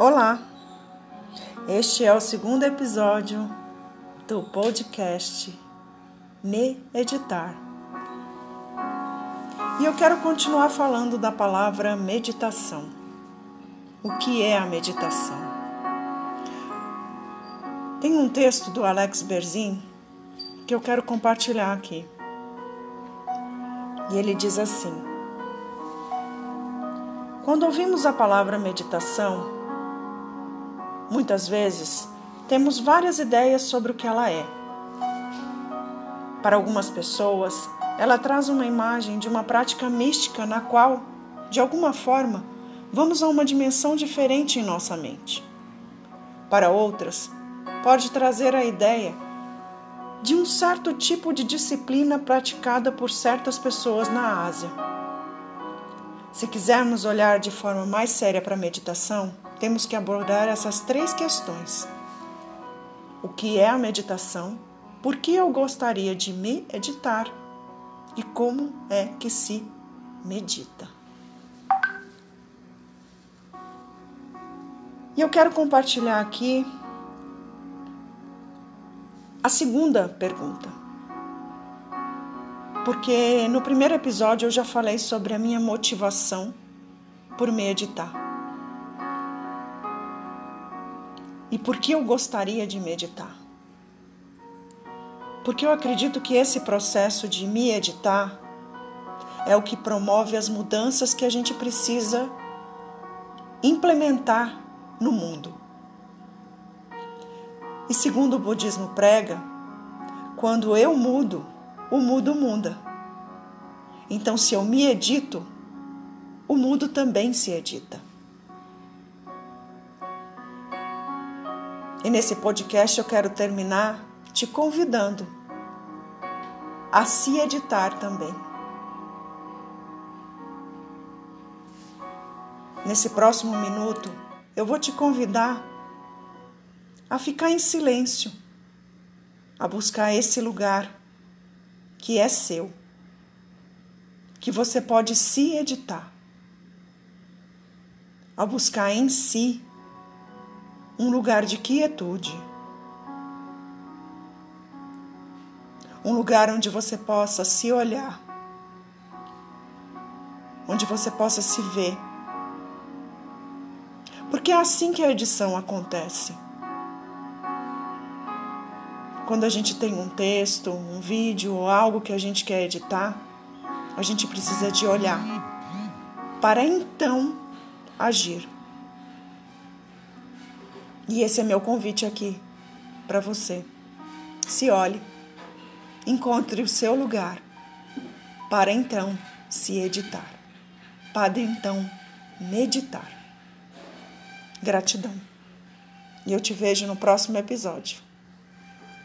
Olá! Este é o segundo episódio do podcast Me Editar. E eu quero continuar falando da palavra meditação. O que é a meditação? Tem um texto do Alex Berzin que eu quero compartilhar aqui. E ele diz assim: Quando ouvimos a palavra meditação, Muitas vezes, temos várias ideias sobre o que ela é. Para algumas pessoas, ela traz uma imagem de uma prática mística na qual, de alguma forma, vamos a uma dimensão diferente em nossa mente. Para outras, pode trazer a ideia de um certo tipo de disciplina praticada por certas pessoas na Ásia. Se quisermos olhar de forma mais séria para a meditação, temos que abordar essas três questões. O que é a meditação? Por que eu gostaria de me meditar? E como é que se medita? E eu quero compartilhar aqui a segunda pergunta. Porque no primeiro episódio eu já falei sobre a minha motivação por meditar. E por que eu gostaria de meditar? Porque eu acredito que esse processo de me editar é o que promove as mudanças que a gente precisa implementar no mundo. E segundo o budismo prega, quando eu mudo, o mundo muda. Então, se eu me edito, o mundo também se edita. E nesse podcast eu quero terminar te convidando a se editar também. Nesse próximo minuto, eu vou te convidar a ficar em silêncio, a buscar esse lugar que é seu, que você pode se editar, a buscar em si um lugar de quietude, um lugar onde você possa se olhar, onde você possa se ver. Porque é assim que a edição acontece. Quando a gente tem um texto, um vídeo ou algo que a gente quer editar, a gente precisa de olhar para então agir. E esse é meu convite aqui para você. Se olhe, encontre o seu lugar para então se editar, para então meditar. Gratidão. E eu te vejo no próximo episódio.